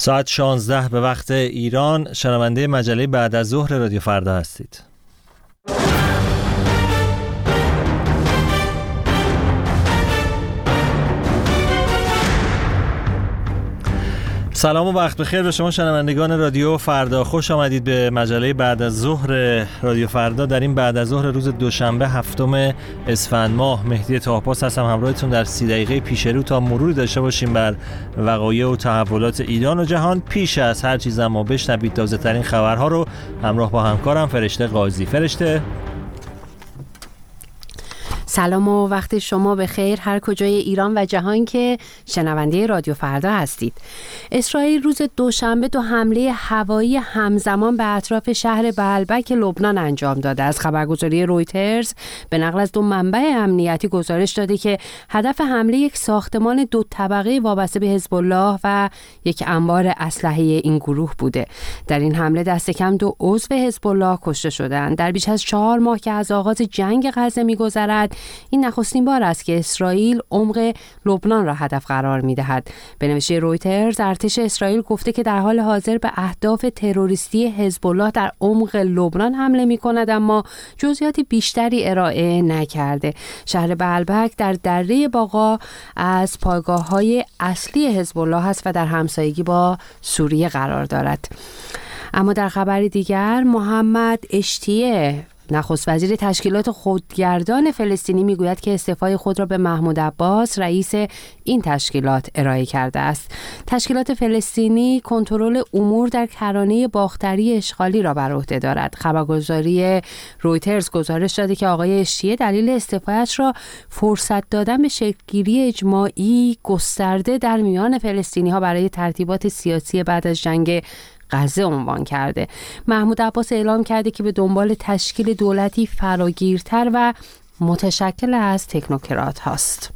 ساعت 16 به وقت ایران شنونده مجله بعد از ظهر رادیو فردا هستید. سلام و وقت بخیر به شما شنوندگان رادیو فردا. خوش آمدید به مجله بعد از ظهر رادیو فردا. در این بعد از ظهر روز دوشنبه هفتم اسفند ماه. مهدی تاپاس هستم. همراهتون در سی دقیقه پیش رو تا مروری داشته باشیم بر وقایع و تحولات ایران و جهان. پیش از هر چیز ما بشنوید تازه ترین خبرها رو همراه با همکارم فرشته قاضی. فرشته؟ سلام و وقت شما به خیر هر کجای ایران و جهان که شنونده رادیو فردا هستید. اسرائیل روز دوشنبه دو حمله هوایی همزمان به اطراف شهر بلبک لبنان انجام داده. از خبرگزاری رویترز به نقل از دو منبع امنیتی گزارش داده که هدف حمله یک ساختمان دو طبقه وابسته به حزب الله و یک انبار اسلحه این گروه بوده. در این حمله دست کم دو عضو حزب الله کشته شدند. در بیش از چهار ماه که از آغاز جنگ غزه میگذرد این نخستین بار است که اسرائیل عمق لبنان را هدف قرار می دهد. به نوشته رویترز ارتش اسرائیل گفته که در حال حاضر به اهداف تروریستی حزب الله در عمق لبنان حمله می کند اما جزئیات بیشتری ارائه نکرده. شهر بلبک در دره باقا از پایگاه های اصلی حزب الله است و در همسایگی با سوریه قرار دارد. اما در خبر دیگر محمد اشتیه نخست وزیر تشکیلات خودگردان فلسطینی می‌گوید که استعفای خود را به محمود عباس رئیس این تشکیلات ارائه کرده است. تشکیلات فلسطینی کنترل امور در کرانه باختری اشغالی را بر عهده دارد. خبرگزاری رویترز گزارش داده که آقای اشتیه دلیل استعفایش را فرصت دادن به شکلگیری اجماعی گسترده در میان فلسطینی ها برای ترتیبات سیاسی بعد از جنگ غزه عنوان کرده. محمود عباس اعلام کرده که به دنبال تشکیل دولتی فراگیرتر و متشکل از تکنوکرات هاست.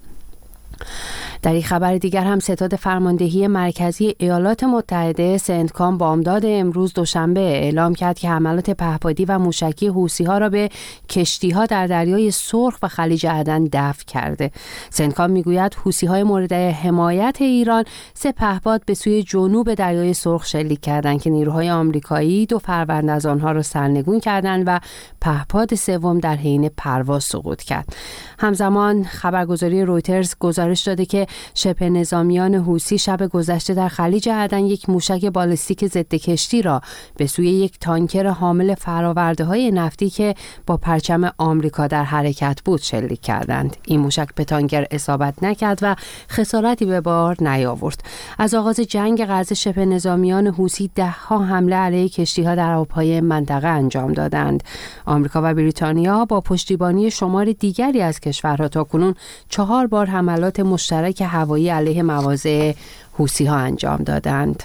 در این خبر دیگر هم ستاد فرماندهی مرکزی ایالات متحده سنتکام بامداد امروز دوشنبه اعلام کرد که حملات پهپادی و موشکی حوسی ها را به کشتی ها در دریای سرخ و خلیج عدن دفع کرده. سنتکام می‌گوید حوسی های مورد حمایت ایران سه پهپاد به سوی جنوب دریای سرخ شلیک کردند که نیروهای آمریکایی دو فروند از آنها را سرنگون کردند و پهپاد سوم در حین پرواز سقوط کرد. همزمان خبرگزاری رویترز گزارش داده که شبه نظامیان حوسی شب گذشته در خلیج عدن یک موشک بالستیک ضد کشتی را به سوی یک تانکر حامل فراورده های نفتی که با پرچم آمریکا در حرکت بود شلیک کردند. این موشک به تانکر اصابت نکرد و خسارتی به بار نیاورد. از آغاز جنگ غزه شبه نظامیان حوسی ده ها حمله علیه کشتی ها در آبهای منطقه انجام دادند. آمریکا و بریتانیا با پشتیبانی شمار دیگری از کشورها تا کنون چهار بار حملات مشترک هوایی علیه مواضع حوثی ها انجام دادند.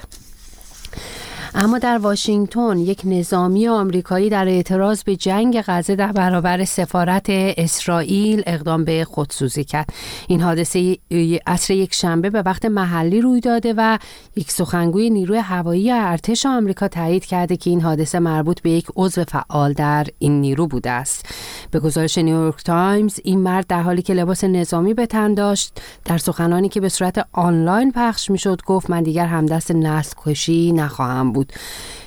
اما در واشنگتن یک نظامی آمریکایی در اعتراض به جنگ غزه در برابر سفارت اسرائیل اقدام به خودسوزی کرد. این حادثه عصر یک شنبه به وقت محلی روی داده و یک سخنگوی نیروی هوایی ارتش آمریکا تایید کرده که این حادثه مربوط به یک عضو فعال در این نیرو بوده است. به گزارش نیویورک تایمز این مرد در حالی که لباس نظامی به تن داشت در سخنانی که به صورت آنلاین پخش می‌شد گفت من دیگر همدست نسل کشی نخواهم بود.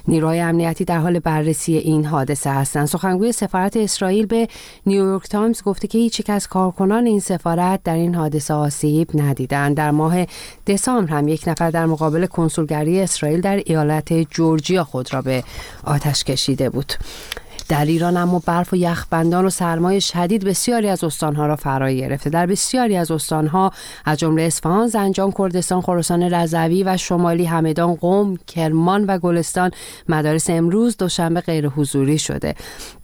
نیروهای امنیتی در حال بررسی این حادثه هستند. سخنگوی سفارت اسرائیل به نیویورک تایمز گفته که هیچ یک از کارکنان این سفارت در این حادثه آسیب ندیدند. در ماه دسامبر هم یک نفر در مقابل کنسولگری اسرائیل در ایالت جورجیا خود را به آتش کشیده بود. در ایران اما برف و یخبندان و سرمای شدید بسیاری از استانها را فرا گرفته. در بسیاری از استانها از جمله اصفهان زنجان کردستان خراسان رضوی و شمالی همدان قم کرمان و گلستان مدارس امروز دوشنبه غیر حضوری شده.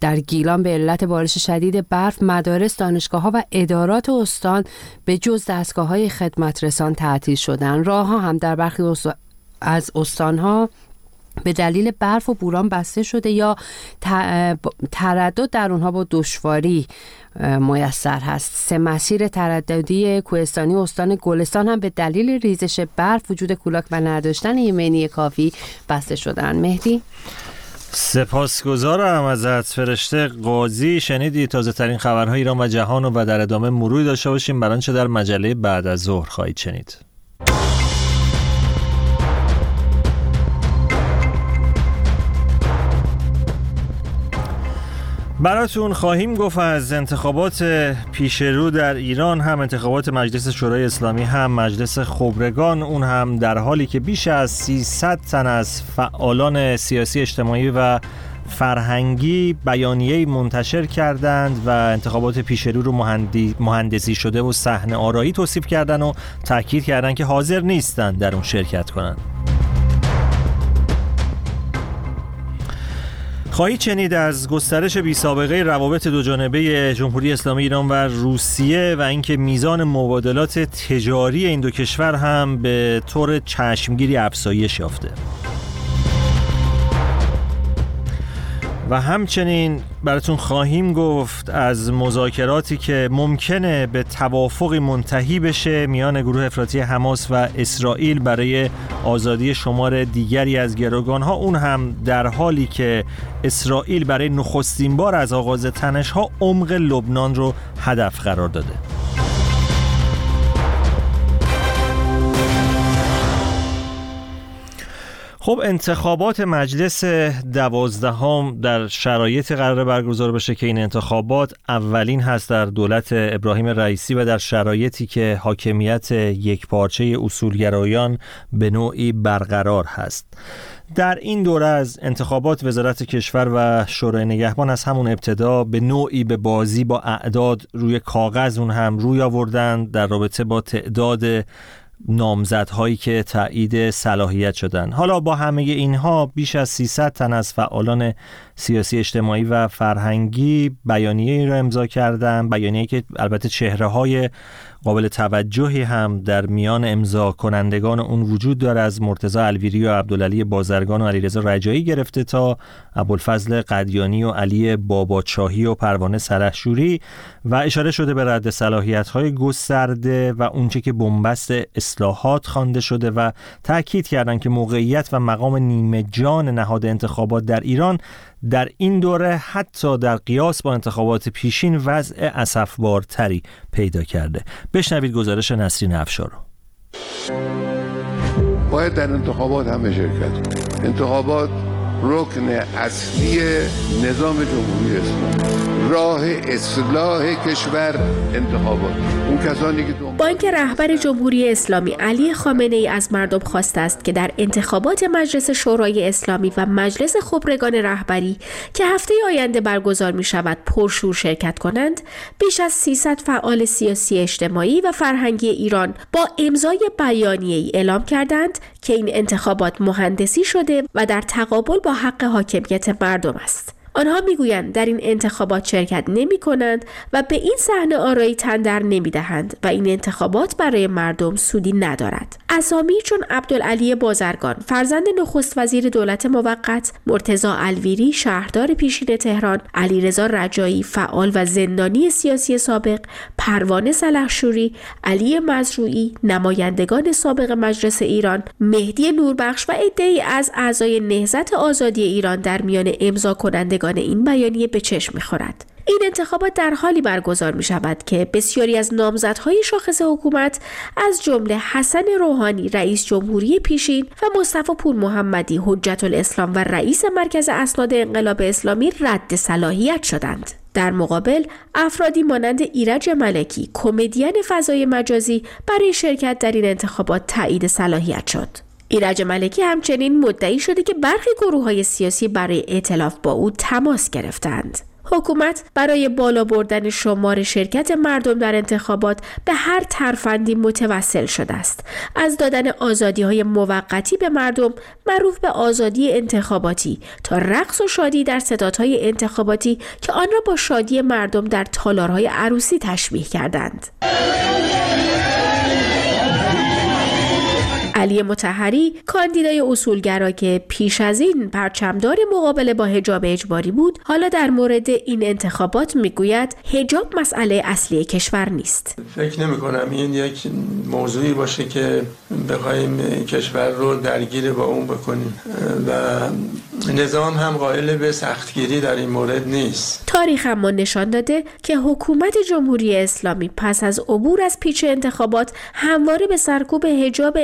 در گیلان به علت بارش شدید برف مدارس دانشگاه ها و ادارات استان به جز دستگاه های خدمت رسان تعطیل شدن راه ها هم در برخی از استانها به دلیل برف و بوران بسته شده یا تردد در اونها با دشواری میسر هست. سه مسیر ترددی کوهستانی استان گلستان هم به دلیل ریزش برف وجود کولاک و نداشتن ایمنی کافی بسته شدن. مهدی؟ سپاسگزارم ازت فرشته قاضی. شنیدی؟ تازه ترین خبرهای ایران و جهان و در ادامه مروی داشته باشیم. برای چه در مجله بعد از ظهر خواهید شنید. براتون خواهیم گفت از انتخابات پیش رو در ایران هم انتخابات مجلس شورای اسلامی هم مجلس خبرگان اون هم در حالی که بیش از 300 تن از فعالان سیاسی اجتماعی و فرهنگی بیانیه منتشر کردند و انتخابات پیشرو رو مهندسی شده و صحنه آرایی توصیف کردند و تاکید کردند که حاضر نیستند در اون شرکت کنند. خواهی چنید از گسترش بی سابقه روابط دو جانبه جمهوری اسلامی ایران و روسیه و اینکه میزان مبادلات تجاری این دو کشور هم به طور چشمگیری افزایش یافته. و همچنین براتون خواهیم گفت از مذاکراتی که ممکنه به توافقی منتهی بشه میان گروه افراطی حماس و اسرائیل برای آزادی شمار دیگری از گروگان ها اون هم در حالی که اسرائیل برای نخستین بار از آغاز تنش ها عمق لبنان رو هدف قرار داده. خب انتخابات مجلس دوازدهم در شرایط قرار برگزار بشه که این انتخابات اولین هست در دولت ابراهیم رئیسی و در شرایطی که حاکمیت یک پارچه اصولگرایان به نوعی برقرار هست. در این دوره از انتخابات وزارت کشور و شورای نگهبان از همون ابتدا به نوعی به بازی با اعداد روی کاغذ اون هم روی آوردند در رابطه با تعداد نامزدهایی که تایید صلاحیت شدن. حالا با همه اینها بیش از 300 تن از فعالان سیاسی اجتماعی و فرهنگی بیانیه را امضا کردن. بیانیه که البته چهره های قابل توجهی هم در میان امضا کنندگان اون وجود داره از مرتضی الویری و عبدالعلی بازرگان و علیرضا رجایی گرفته تا ابوالفضل قدیانی و علی باباچاهی و پروانه سرحشوری و اشاره شده به رد صلاحیت های گسترده و اونچه که بنبست اصلاحات خوانده شده و تاکید کردند که موقعیت و مقام نیمه جان نهاد انتخابات در ایران در این دوره حتی در قیاس با انتخابات پیشین وضع اسفبارتری پیدا کرده. بشنوید گزارش نسرین افشار رو باید در انتخابات همه شرکت انتخابات رکن اصلی نظام جمهوری اسلامی. راه اصلاح کشور انتخابات اون کسانی که با اینکه رهبر جمهوری اسلامی علی خامنه ای از مردم خواسته است که در انتخابات مجلس شورای اسلامی و مجلس خبرگان رهبری که هفته آینده برگزار می شود پرشور شرکت کنند بیش از 300 فعال سیاسی اجتماعی و فرهنگی ایران با امضای بیانیه ای اعلام کردند که این انتخابات مهندسی شده و در تقابل با حق حاکمیت مردم است. آنها می‌گویند در این انتخابات شرکت نمی کنند و به این صحنه آرایی تندر نمی دهند و این انتخابات برای مردم سودی ندارد. اسامی چون عبدالعلی بازرگان فرزند نخست وزیر دولت موقت مرتزا الویری شهردار پیشین تهران علیرضا رجایی فعال و زندانی سیاسی سابق پروانه سلحشوری علی مزروعی نمایندگان سابق مجلس ایران مهدی نوربخش و عدهای از اعضای نهضت آزادی ایران در میان امضا کنندگان این بیانیه به چشم می‌خورد. این انتخابات در حالی برگزار می شود که بسیاری از نامزدهای شاخص حکومت از جمله حسن روحانی رئیس جمهوری پیشین و مصطفی پور محمدی حجت الاسلام و رئیس مرکز اسناد انقلاب اسلامی رد صلاحیت شدند. در مقابل افرادی مانند ایرج ملکی کمدین فضای مجازی برای شرکت در این انتخابات تایید صلاحیت شد. ایرج ملکی همچنین مدعی شده که برخی گروه های سیاسی برای ائتلاف با او تماس گرفتند. حکومت برای بالا بردن شمار شرکت مردم در انتخابات به هر ترفندی متوسل شده است از دادن آزادی های موقتی به مردم معروف به آزادی انتخاباتی تا رقص و شادی در ستادهای انتخاباتی که آن را با شادی مردم در تالارهای عروسی تشبیه کردند علی متحری کاندیدای اصولگرا که پیش از این پرچمدار مقابله با حجاب اجباری بود حالا در مورد این انتخابات می‌گوید حجاب مسئله اصلی کشور نیست. فکر نمی کنم این یک موضوعی باشه که بخوایم کشور رو درگیر با اون بکنیم. و نظام هم قائل به سختگیری در این مورد نیست. تاریخ اما نشان داده که حکومت جمهوری اسلامی پس از عبور از پیچ انتخابات همواره به سرکوب حجاب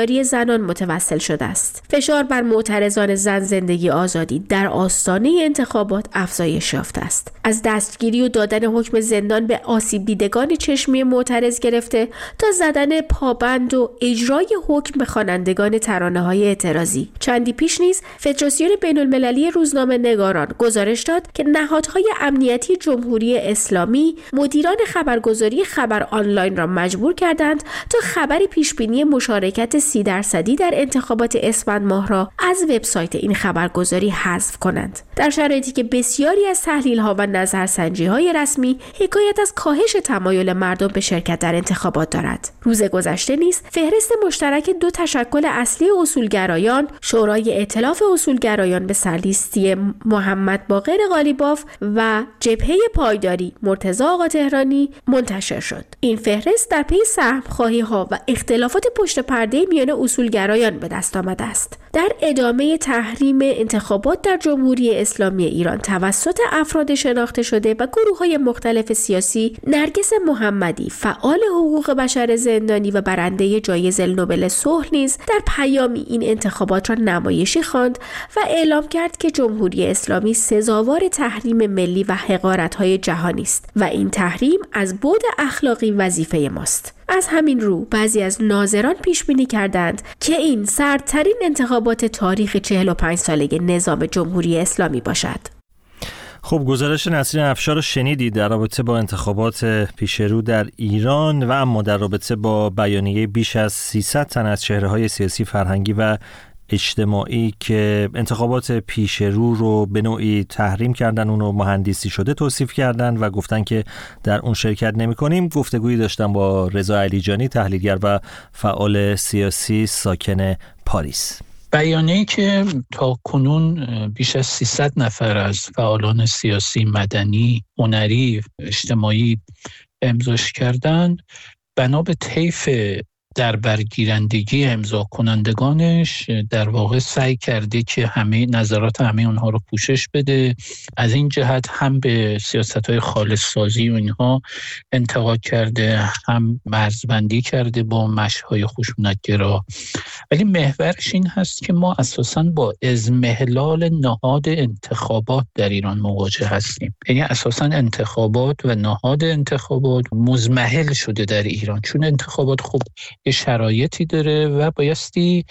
اختیاری زنان متوسل شده است. فشار بر معترضان زن زندگی آزادی در آستانه انتخابات افزایش یافته است. از دستگیری و دادن حکم زندان به آسیب دیدگان چشمی معترض گرفته تا زدن پابند و اجرای حکم به خوانندگان ترانه های اعتراضی. چندی پیش نیز فدراسیون بین المللی روزنامه نگاران گزارش داد که نهادهای امنیتی جمهوری اسلامی مدیران خبرگزاری خبر آنلاین را مجبور کردند تا خبر پیشبینی مشارکت سی درصدی در انتخابات اسفند ماه را از وبسایت این خبرگزاری حذف کنند. در شرایطی که بسیاری از تحلیل ها و نظرسنجی های رسمی حکایت از کاهش تمایل مردم به شرکت در انتخابات دارد. روز گذشته نیز فهرست مشترک دو تشکل اصلی اصولگرایان شورای ائتلاف اصولگرایان به سرلیستی محمد باقر قالیباف و جبهه پایداری مرتضی آقا تهرانی منتشر شد. این فهرست در پی سهم خواهی ها و اختلافات پشت پرده میان اصولگرایان به دست آمده است. در ادامه تحریم انتخابات در جمهوری اسلامی ایران توسط افراد شناخته شده و گروه های مختلف سیاسی نرگس محمدی فعال حقوق بشر زندانی و برنده جایزه نوبل صلح نیز در پیامی این انتخابات را نمایشی خواند و اعلام کرد که جمهوری اسلامی سزاوار تحریم ملی و های جهانی است و این تحریم از بود اخلاقی وظیفه ماست. از همین رو بعضی از ناظران پیش بینی کردند که این سردترین انتخابات تاریخ 45 ساله نظام جمهوری اسلامی باشد. خب گزارش نسرین افشار رو شنیدید در رابطه با انتخابات پیشرو در ایران و اما در رابطه با بیانیه بیش از 300 تن از چهره های سیاسی فرهنگی و اجتماعی که انتخابات پیش رو رو به نوعی تحریم کردن اونو مهندسی شده توصیف کردن و گفتن که در اون شرکت نمی کنیم گفتگویی داشتم با رضا علیجانی تحلیلگر و فعال سیاسی ساکن پاریس. بیانیه‌ای که تا کنون بیش از 300 نفر از فعالان سیاسی، مدنی، هنری، اجتماعی امضاش کردند. بنا به طیف در برگیرندگی امضا کنندگانش در واقع سعی کرده که همه نظرات همه اونها رو پوشش بده. از این جهت هم به سیاست های خالص سازی و اینها انتقاد کرده هم مرزبندی کرده با مشهای خشونتگرا. ولی محورش این هست که ما اساسا با ازمهلال نهاد انتخابات در ایران مواجه هستیم. یعنی اساسا انتخابات و نهاد انتخابات مزمحل شده در ایران. چون انتخابات خب یه شرایطی داره و بایستی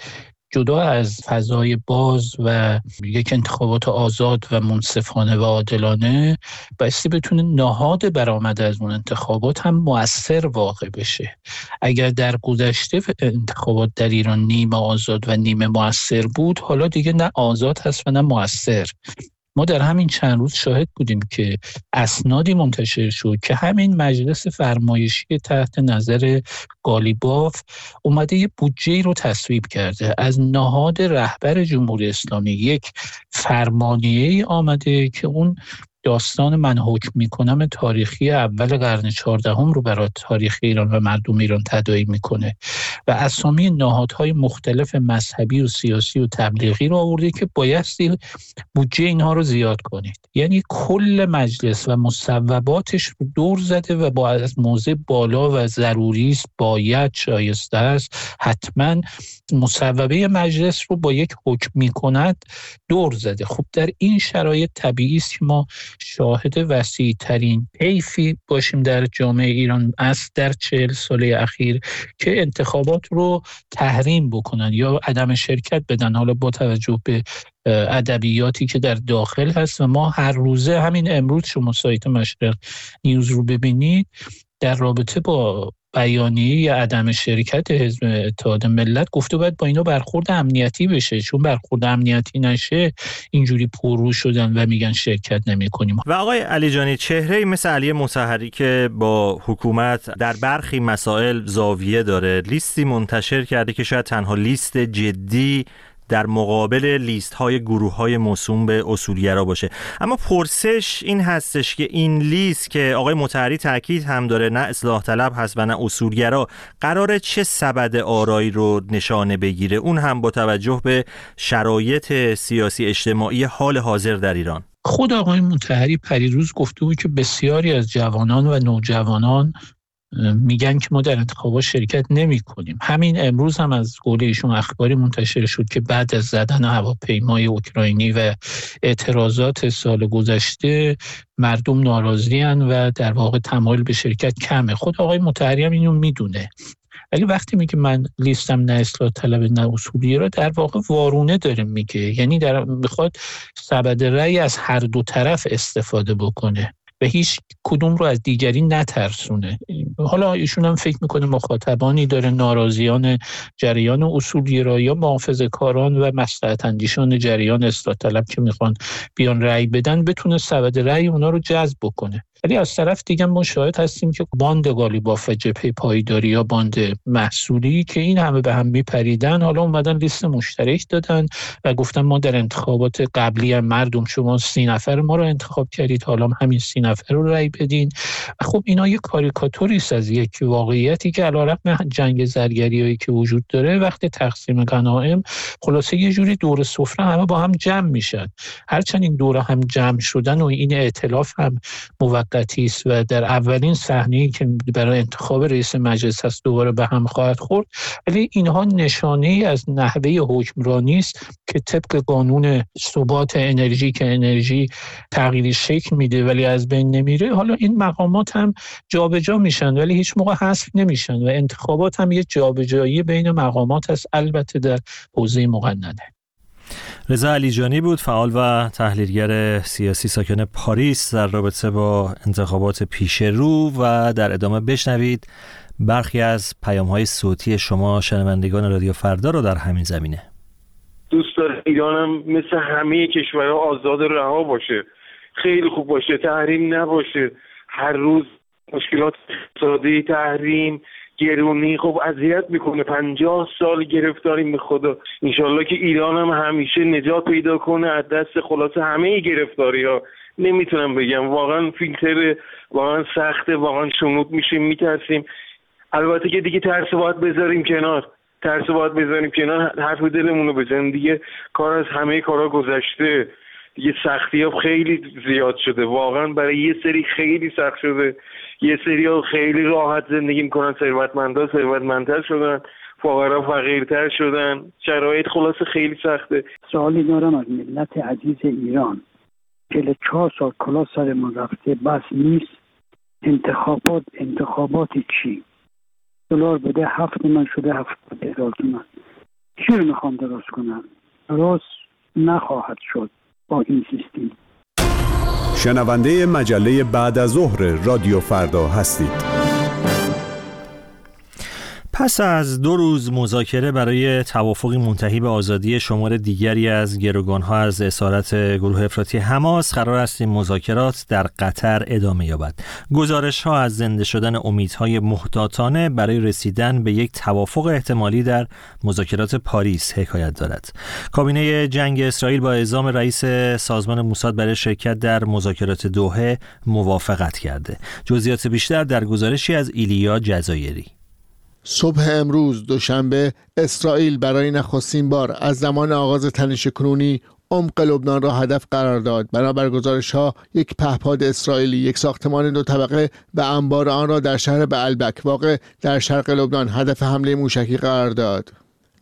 جدا از فضای باز و یک انتخابات آزاد و منصفانه و عادلانه بایستی بتونه نهاد برآمده از اون انتخابات هم موثر واقع بشه. اگر در گذشته انتخابات در ایران نیمه آزاد و نیمه موثر بود حالا دیگه نه آزاد هست و نه موثر. ما در همین چند روز شاهد بودیم که اسنادی منتشر شد که همین مجلس فرمایشی تحت نظر گالیباف اومده یه بودجه رو تصویب کرده. از نهاد رهبر جمهوری اسلامی یک فرمانیه آمده که اون داستان من حکم می‌کنم تاریخی اول قرن چهاردهم رو برای تاریخ ایران و مردم ایران تداعی می‌کنه و اسامی نهادهای مختلف مذهبی و سیاسی و تبلیغی رو آورده که بایستی بودجه اینها رو زیاد کنید. یعنی کل مجلس و مصوباتش رو دور زده و با از موضع بالا و ضروری است باید شایسته است حتما مصوبه مجلس رو با یک حکم می‌کند دور زده. خب در این شرایط طبیعی است که ما شاهد وسیع ترین حیفی باشیم در جامعه ایران است در چهل ساله اخیر که انتخابات رو تحریم بکنن یا عدم شرکت بدن. حالا با توجه به ادبیاتی که در داخل هست و ما هر روزه همین امروز شما سایت مشرق نیوز رو ببینید در رابطه با بیانیه عدم شرکت حزب اتحاد ملت گفته باید با اینا برخورد امنیتی بشه. چون برخورد امنیتی نشه اینجوری پررو شدن و میگن شرکت نمی کنیم و آقای علی جانی چهره مثل علی مصحری که با حکومت در برخی مسائل زاویه داره لیستی منتشر کرده که شاید تنها لیست جدی در مقابل لیست های گروه های موسوم به اصولگرا باشه. اما پرسش این هستش که این لیست که آقای متحری تاکید هم داره نه اصلاح طلب هست و نه اصولگرا قراره چه سبد آرایی رو نشانه بگیره؟ اون هم با توجه به شرایط سیاسی اجتماعی حال حاضر در ایران. خود آقای متحری پریروز گفته بود که بسیاری از جوانان و نوجوانان میگن که ما در انتخابات شرکت نمی کنیم همین امروز هم از قول ایشون اخباری منتشر شد که بعد از زدن هواپیمای اوکراینی و اعتراضات سال گذشته مردم ناراضی و در واقع تمایل به شرکت کمه. خود آقای متحری هم اینو می‌دونه. ولی وقتی میگه من لیستم نه اصلاح طلب نه اصولی را در واقع وارونه داره میگه. یعنی در می‌خواد سبد رأی از هر دو طرف استفاده بکنه. و هیچ کدوم رو از دیگری نترسونه. حالا ایشون هم فکر می‌کنه مخاطبانی داره ناراضیان جریان اصولگرا یا محافظ کاران و مصلحت اندیشان جریان اصلاح طلب که می‌خوان بیان رأی بدن بتونه سبد رأی اونا رو جذب بکنه. ولی از طرف دیگه ما شاهد هستیم که باند قالیباف و جبهه پایداری یا باند محصولی که این همه به هم میپریدن حالا اومدن لیست مشترک دادن و گفتن ما در انتخابات قبلی هم مردم شما سی نفر ما رو انتخاب کردید حالا همین سی نفر رو رأی بدین. خب اینا یه کاریکاتوری است از یک واقعیتی که علیرغم جنگ زرگری که وجود داره وقتی تقسیم غنایم خلاصه یه جوری دور سفره همه با هم جمع میشن. هرچند این دوره هم جمع شدن و این ائتلاف هم موقتی است و در اولین صحنه که برای انتخاب رئیس مجلس هست دوباره به هم خواهد خورد. ولی اینها نشانه ای از نحوه حکمرانی است که طبق قانون ثبات انرژی که انرژی تغییری شکل میده ولی از بین نمیره. حالا این مقامات هم جابجا جا میشن ولی هیچ موقع حذف نمیشن و انتخابات هم یه جابجایی بین مقامات است. البته در حوزه مقننه. رضا علیجانی بود فعال و تحلیلگر سیاسی ساکن پاریس در رابطه با انتخابات پیش رو و در ادامه بشنوید برخی از پیام های صوتی شما شنوندگان رادیو فردا رو در همین زمینه. دوست داره ایرانم مثل همه کشورها آزاد رها باشه. خیلی خوب باشه تحریم نباشه. هر روز مشکلات اقتصادی تحریم گرونی خب اذیت می‌کنه. پنجاه سال گرفتاریم به خدا. انشالله که ایران هم همیشه نجات پیدا کنه از دست خلاصه همه گرفتاری ها نمی‌تونم بگم. واقعا فیلتر واقعا سخته واقعا شنود میشیم میترسیم. البته که دیگه ترس باید بذاریم کنار. ترس باید بذاریم کنار. حرف دلمون رو بزنیم. دیگه کار از همه کارا گذشته. دیگه سختی ها خیلی زیاد شده. واقعا برای یه سری خیلی سخت شده. یه سری ها خیلی راحت زندگی می‌کنن ثروتمندا ثروتمندتر شدن فقرا فقیرتر شدن. شرایط خلاص خیلی سخته. سوالی دارم از ملت عزیز ایران. که چهار سال کلا سرمون رفته بس نیست. انتخابات انتخابات چی؟ دلار بده هفت من شده هفت هزار تومن چی رو می‌خوام درست کنم؟ درست نخواهد شد. با این سیستم. شنونده مجله بعد از ظهر رادیو فردا هستید. پس از دو روز مذاکره برای توافقی منتهی به آزادی شمار دیگری از گروگانها از اسارت گروه افراطی حماس قرار است این مذاکرات در قطر ادامه یابد. گزارش ها از زنده شدن امیدهای محتاطانه برای رسیدن به یک توافق احتمالی در مذاکرات پاریس حکایت دارد. کابینه جنگ اسرائیل با اعزام رئیس سازمان موساد برای شرکت در مذاکرات دوحه موافقت کرده. جزئیات بیشتر در گزارشی از ایلیا جزایری. صبح امروز دوشنبه اسرائیل برای نخستین بار از زمان آغاز تنش کنونی عمق لبنان را هدف قرار داد. بنابر گزارش ها یک پهپاد اسرائیلی یک ساختمان دو طبقه و انبار آن را در شهر بعلبک واقع در شرق لبنان هدف حمله موشکی قرار داد.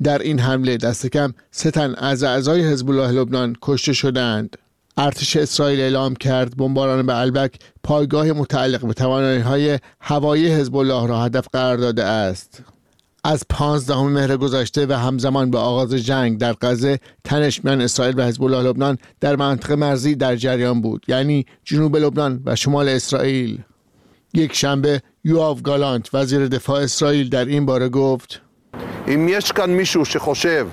در این حمله دست کم سه تن از اعضای حزب الله لبنان کشته شدند. ارتش اسرائیل اعلام کرد بمباران به البک پایگاه متعلق به توانایی های هوایی حزب الله را هدف قرار داده است از 15 مهر گذشته و همزمان به آغاز جنگ در غزه تنش میان اسرائیل و حزب الله لبنان در منطقه مرزی در جریان بود یعنی جنوب لبنان و شمال اسرائیل یک شنبه یواف گالانت وزیر دفاع اسرائیل در این باره گفت אם יש כאן מישהו שחושב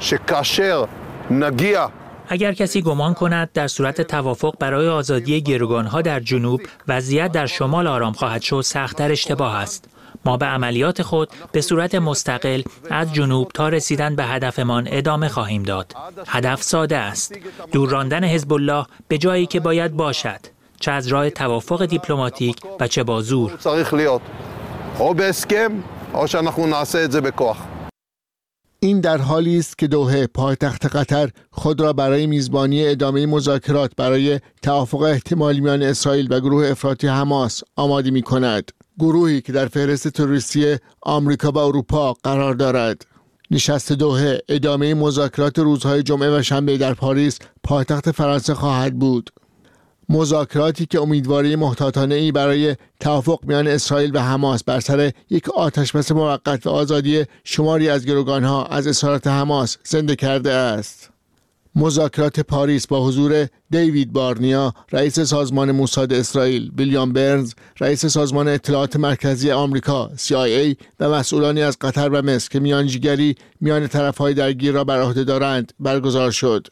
שכאשר נגיע اگر کسی گمان کند در صورت توافق برای آزادی گروگانها در جنوب وضعیت در شمال آرام خواهد شد سختتر اشتباه است ما به عملیات خود به صورت مستقل از جنوب تا رسیدن به هدفمان ادامه خواهیم داد. هدف ساده است. دور راندن حزب الله به جایی که باید باشد. چه از راه توافق دیپلماتیک و چه با زور. این در حالی است که دوحه پایتخت قطر خود را برای میزبانی ادامه مذاکرات برای توافق احتمالی میان اسرائیل و گروه افراطی حماس آماده می کند. گروهی که در فهرست تروریستی آمریکا و اروپا قرار دارد. نشست دوحه ادامه مذاکرات روزهای جمعه و شنبه در پاریس پایتخت فرانسه خواهد بود. مذاکراتی که امیدواری محتاطانه ای برای توافق میان اسرائیل و حماس بر سر یک آتشبس موقت و آزادی شماری از گروگانها از اسارت حماس زنده کرده است. مذاکرات پاریس با حضور دیوید بارنیا رئیس سازمان موساد اسرائیل ویلیام برنز رئیس سازمان اطلاعات مرکزی آمریکا CIA و مسئولانی از قطر و مصر که میانجیگری میان طرفهای درگیر را بر عهده دارند برگزار شد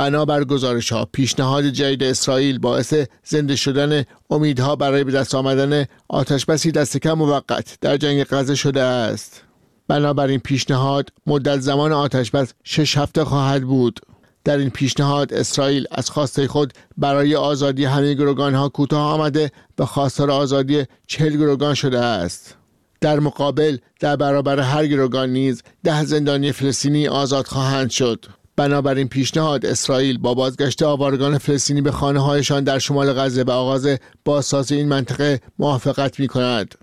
بنابر گزارش ها پیشنهاد جدید اسرائیل باعث زنده شدن امیدها برای به دست آمدن آتشبسی دست کم موقت در جنگ غزه شده است. بنابراین پیشنهاد مدت زمان آتشبس شش هفته خواهد بود. در این پیشنهاد اسرائیل از خواسته خود برای آزادی همه گروگان ها کوتاه آمده و خواستار آزادی چهل گروگان شده است. در مقابل در برابر هر گروگان نیز ده زندانی فلسطینی آزاد خواهند شد. بنابراین پیشنهاد اسرائیل با بازگشت آوارگان فلسطینی به خانه هایشان در شمال غزه و آغاز بازسازی این منطقه موافقت می کند.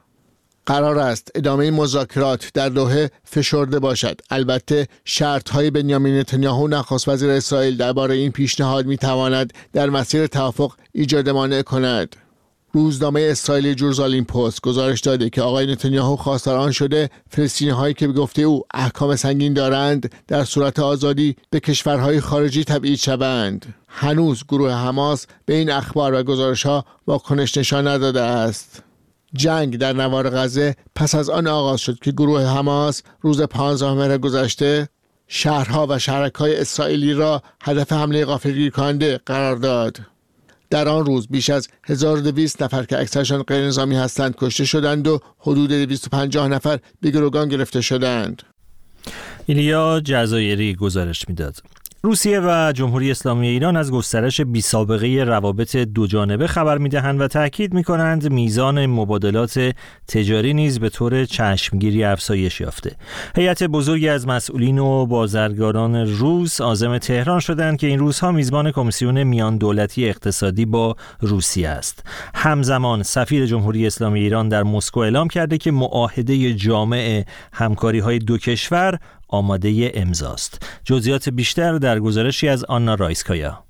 قرار است ادامه مذاکرات در دوحه فشرده باشد البته شرط های بنیامین نتانیاهو نخست وزیر اسرائیل درباره این پیشنهاد می تواند در مسیر توافق ایجاد مانع کند روزنامه اسرائیل جورزالین پست گزارش داده که آقای نتانیاهو خواستار آن شده فلسطینی هایی که به گفته او احکام سنگین دارند در صورت آزادی به کشورهای خارجی تبعید شوند هنوز گروه حماس به این اخبار و گزارش ها واکنش نشان نداده است جنگ در نوار غزه پس از آن آغاز شد که گروه حماس روز 15 مهر گذشته شهرها و شهرک های اسرائیلی را هدف حمله غافلگیر کننده قرار داد. در آن روز بیش از 1200 نفر که اکثرشان غیر نظامی هستند کشته شدند و حدود 250 نفر به گروگان گرفته شدند. ایلیا جزایری گزارش می‌داد. روسیه و جمهوری اسلامی ایران از گسترش بی سابقه روابط دو جانبه خبر می‌دهند و تاکید می کنند میزان مبادلات تجاری نیز به طور چشمگیری افزایش یافته. هیئت بزرگی از مسئولین و بازرگانان روس عازم تهران شدند که این روزها میزبان کمیسیون میان دولتی اقتصادی با روسیه است. همزمان سفیر جمهوری اسلامی ایران در مسکو اعلام کرده که معاهده جامع همکاری های دو کشور آماده امضاست. جزئیات بیشتر در گزارشی از آنا رایسکایا.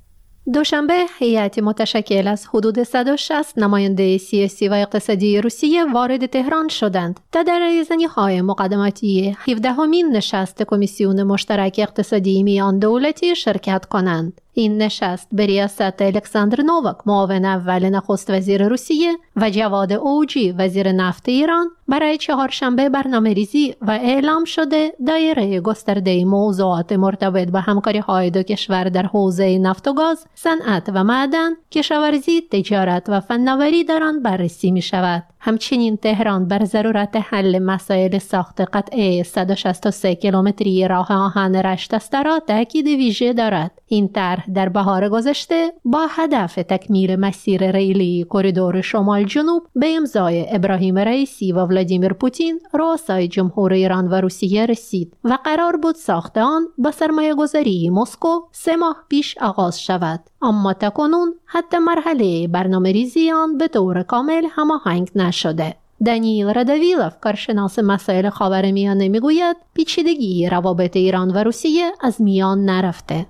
دوشنبه هیئتی متشکل از حدود 160 نماینده سیاسی و اقتصادی روسیه وارد تهران شدند تا در ریزنی های مقدماتی 17 همین نشست کمیسیون مشترک اقتصادی میان دولتی شرکت کنند. این نشست به ریاست الکساندر نوواک معاون اول نخست وزیر روسیه و جواد اوجی وزیر نفت ایران برای چهارشنبه برنامه ریزی و اعلام شده دایره گسترده موضوعات مرتبط به همکاری های دو کشور در حوزه نفت و گاز، صنعت و معدن، کشاورزی، تجارت و فناوری در آن بررسی می شود. همچنین تهران بر ضرورت حل مسائل ساخت قطعه 163 کیلومتری راه آهن رشت استرا تاکید ویژه دارد این طرح در بهار گذشته با هدف تکمیل مسیر ریلی کریدور شمال جنوب به امضای ابراهیم رئیسی و ولادیمیر پوتین رؤسای جمهور ایران و روسیه رسید و قرار بود ساخت آن با سرمایه گذاری مسکو سه ماه پیش آغاز شود. اما تکنون حتی مرحله برنامه ریزی آن به طور کامل هماهنگ نشده. دانیل ردویلوف کارشناس مسائل خاورمیانه می‌گوید پیچیدگی روابط ایران و روسیه از میان نرفته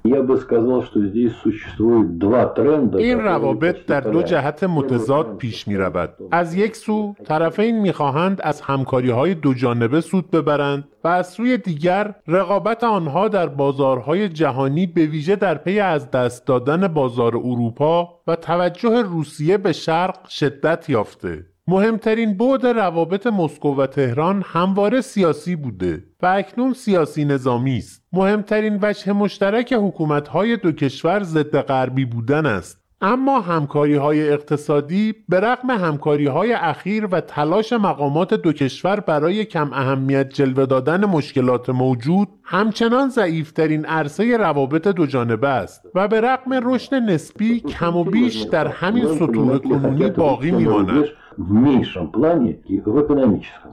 این روابط در دو جهت متضاد پیش می رود. از یک سو طرفین می‌خواهند از همکاری های دو جانبه سود ببرند و از سوی دیگر رقابت آنها در بازارهای جهانی به ویژه در پی از دست دادن بازار اروپا و توجه روسیه به شرق شدت یافته مهمترین بعد روابط مسکو و تهران همواره سیاسی بوده و اکنون سیاسی نظامی است. مهمترین وجه مشترک حکومت‌های دو کشور ضد غربی بودن است. اما همکاری های اقتصادی به رغم همکاری های اخیر و تلاش مقامات دو کشور برای کم اهمیت جلوه دادن مشکلات موجود همچنان ضعیفترین عرصه روابط دو جانبه است و به رغم رشد نسبی کم و بیش در همین سطوح کنونی باقی میماند.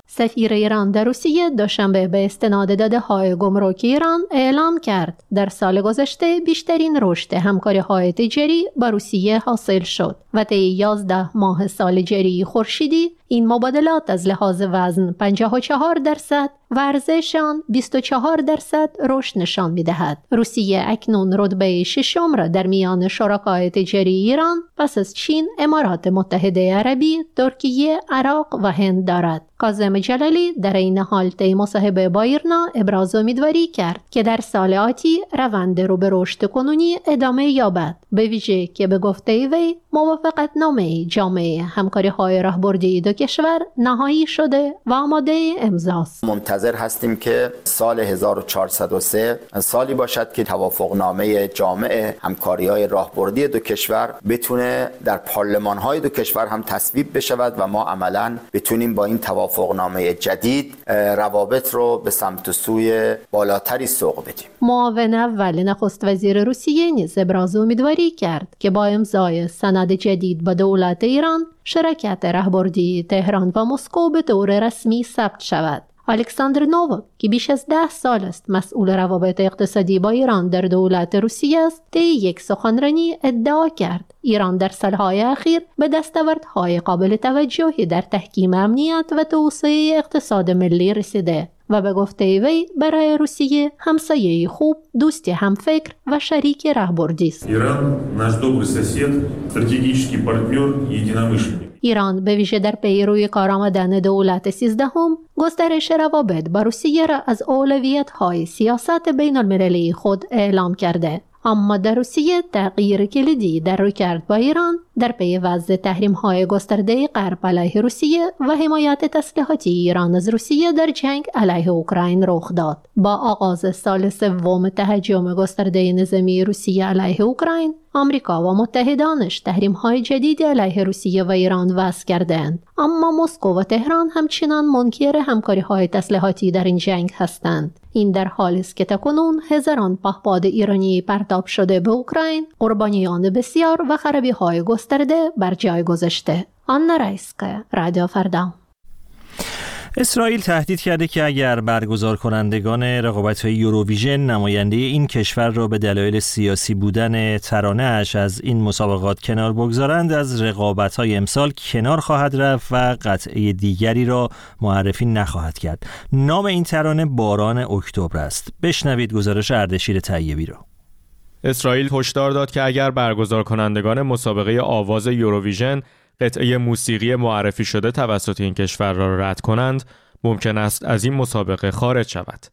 سفیر ایران در روسیه دوشنبه به استناد داده های گمرکی ایران اعلام کرد. در سال گذشته بیشترین رشد همکاری های تجاری با روسیه حاصل شد و طی 11 ماه سال جری خورشیدی این مبادلات از لحاظ وزن 54 درصد و ارزش آن 24 درصد رشد نشان می‌دهد. روسیه اکنون رتبه ششم را در میان شرکای تجاری ایران پس از چین، امارات متحده عربی، ترکیه، عراق و هند دارد. کازم جلالی در این حال طی مصاحبه با ایرنا ابراز امیدواری کرد که در سال آتی روند رو به رشد کنونی ادامه یابد به ویژه که به گفته وی موافقت نامه جامعه همکاری های راهبردی دو کشور نهایی شده و آماده امضاست. منتظر هستیم که سال 1403 سالی باشد که توافقنامه جامعه همکاری های راهبردی دو کشور بتونه در پارلمان های دو کشور هم تصویب بشود و ما عملا بتونیم با این توافقنامه جدید روابط رو به سمت سوی بالاتری سوق بدیم. معاون اول نخست وزیر روسیه نیز ابراز امیدواری کرد که با امضای سند جدید با دولت ایران شرکت رهبردی تهران و مسکو به طور رسمی ثبت شود. الکساندر نووک که بیش از ده سال است مسئول روابط اقتصادی با ایران در دولت روسیه است طی یک سخنرانی ادعا کرد. ایران در سالهای اخیر به دستاوردهای قابل توجهی در تحکیم امنیت و توسعه اقتصاد ملی رسیده و به گفته وی برای روسیه همسایه خوب دوست همفکر و شریک رهبردی است. ایران نаш добрый сосед стратегический партнер единомышленник ایران به ویژه در پیروی کار آمدن دولت سیزدهم گسترش روابط با روسیه را از اولویت های سیاست بین المللی خود اعلام کرده. اما در روسیه تغییر کلیدی در رویکرد با ایران در پی وضع تحریم های گسترده غرب علیه روسیه و حمایت تسلیحاتی ایران از روسیه در جنگ علیه اوکراین رخ داد. با آغاز سال سوم تهاجم گسترده نظامی روسیه علیه اوکراین آمریکا و متحدانش تحریم های جدیدی علیه روسیه و ایران وضع کردند اما مسکو و تهران همچنان منکر همکاری های تسلیحاتی در این جنگ هستند. این در حالی است که تکنون هزاران پهپاد ایرانی پرتاب شده به اوکراین قربانیان بسیار و خرابی های گسترده بر جای گذاشته. آن رایسکه رادیو فردا. اسرائیل تهدید کرده که اگر برگزار کنندگان رقابت های یوروویژن نماینده این کشور را به دلایل سیاسی بودن ترانه اش از این مسابقات کنار بگذارند از رقابت های امسال کنار خواهد رفت و قطعه دیگری را معرفی نخواهد کرد. نام این ترانه باران اکتبر است. بشنوید گزارش اردشیر طیبی را اسرائیل هشدار داد که اگر برگزار کنندگان مسابقه آواز یوروویژن قطعه موسیقی معرفی شده توسط این کشور را رد کنند ممکن است از این مسابقه خارج شود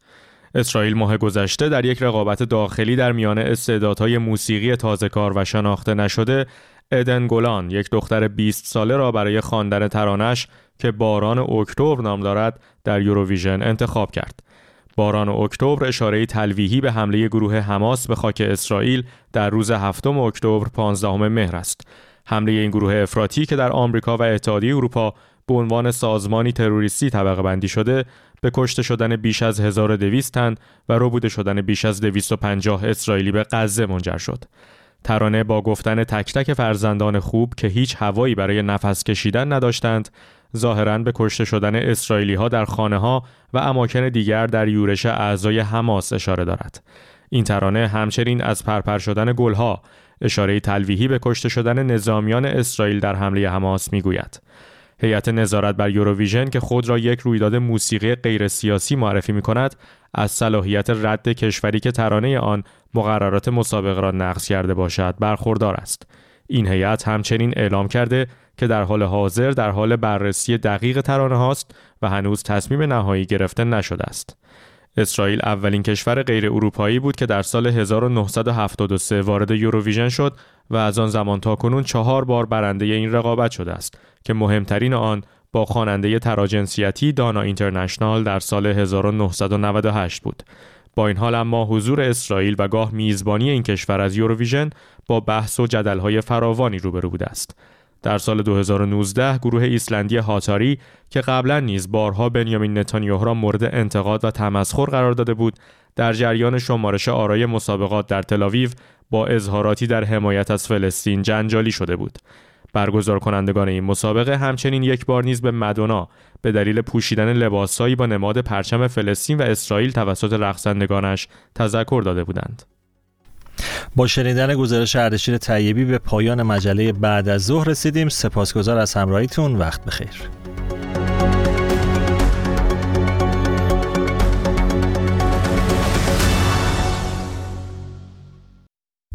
اسرائیل ماه گذشته در یک رقابت داخلی در میان استعدادهای موسیقی تازه کار و شناخته نشده ادن گولان یک دختر 20 ساله را برای خواندن ترانش که باران اکتبر نام دارد در یوروویژن انتخاب کرد. باران اکتبر اشاره تلویحی به حمله گروه حماس به خاک اسرائیل در روز هفتم اکتبر 15 مهر است. حمله این گروه افراطی که در آمریکا و اتحادیه اروپا به عنوان سازمانی تروریستی طبقه بندی شده به کشته شدن بیش از 1200 تن و ربوده شدن بیش از 250 اسرائیلی به غزه منجر شد. ترانه با گفتن تک تک فرزندان خوب که هیچ هوایی برای نفس کشیدن نداشتند ظاهرا به کشته شدن اسرائیلی ها در خانه ها و اماکن دیگر در یورش اعضای حماس اشاره دارد. این ترانه همچنین از پرپر شدن گلها اشاره تلویحی به کشته شدن نظامیان اسرائیل در حمله حماس می‌گوید. هیئت نظارت بر یوروویژن که خود را یک رویداد موسیقی غیر سیاسی معرفی می کند از صلاحیت رد کشوری که ترانه آن مقررات مسابقه را نقض کرده باشد برخوردار است. این هیئت همچنین اعلام کرده که در حال حاضر در حال بررسی دقیق ترانه هاست و هنوز تصمیم نهایی گرفته نشده است. اسرائیل اولین کشور غیر اروپایی بود که در سال 1973 وارد یوروویژن شد و از آن زمان تا کنون چهار بار برنده این رقابت شده است که مهمترین آن با خواننده تراجنسیتی دانا اینترنشنال در سال 1998 بود. با این حال اما حضور اسرائیل و گاه میزبانی این کشور از یوروویژن با بحث و جدلهای فراوانی روبرو بوده است. در سال 2019 گروه ایسلندی هاتاری که قبلا نیز بارها بنیامین نتانیاهو را مورد انتقاد و تمسخر قرار داده بود در جریان شمارش آرای مسابقات در تلاویو با اظهاراتی در حمایت از فلسطین جنجالی شده بود برگزار کنندگان این مسابقه همچنین یک بار نیز به مدونا به دلیل پوشیدن لباسهایی با نماد پرچم فلسطین و اسرائیل توسط رقصندگانش تذکر داده بودند. با شنیدن گزارش اردشیر طیبی به پایان مجله بعد از ظهر رسیدیم. سپاسگزار از همراهیتون. وقت بخیر.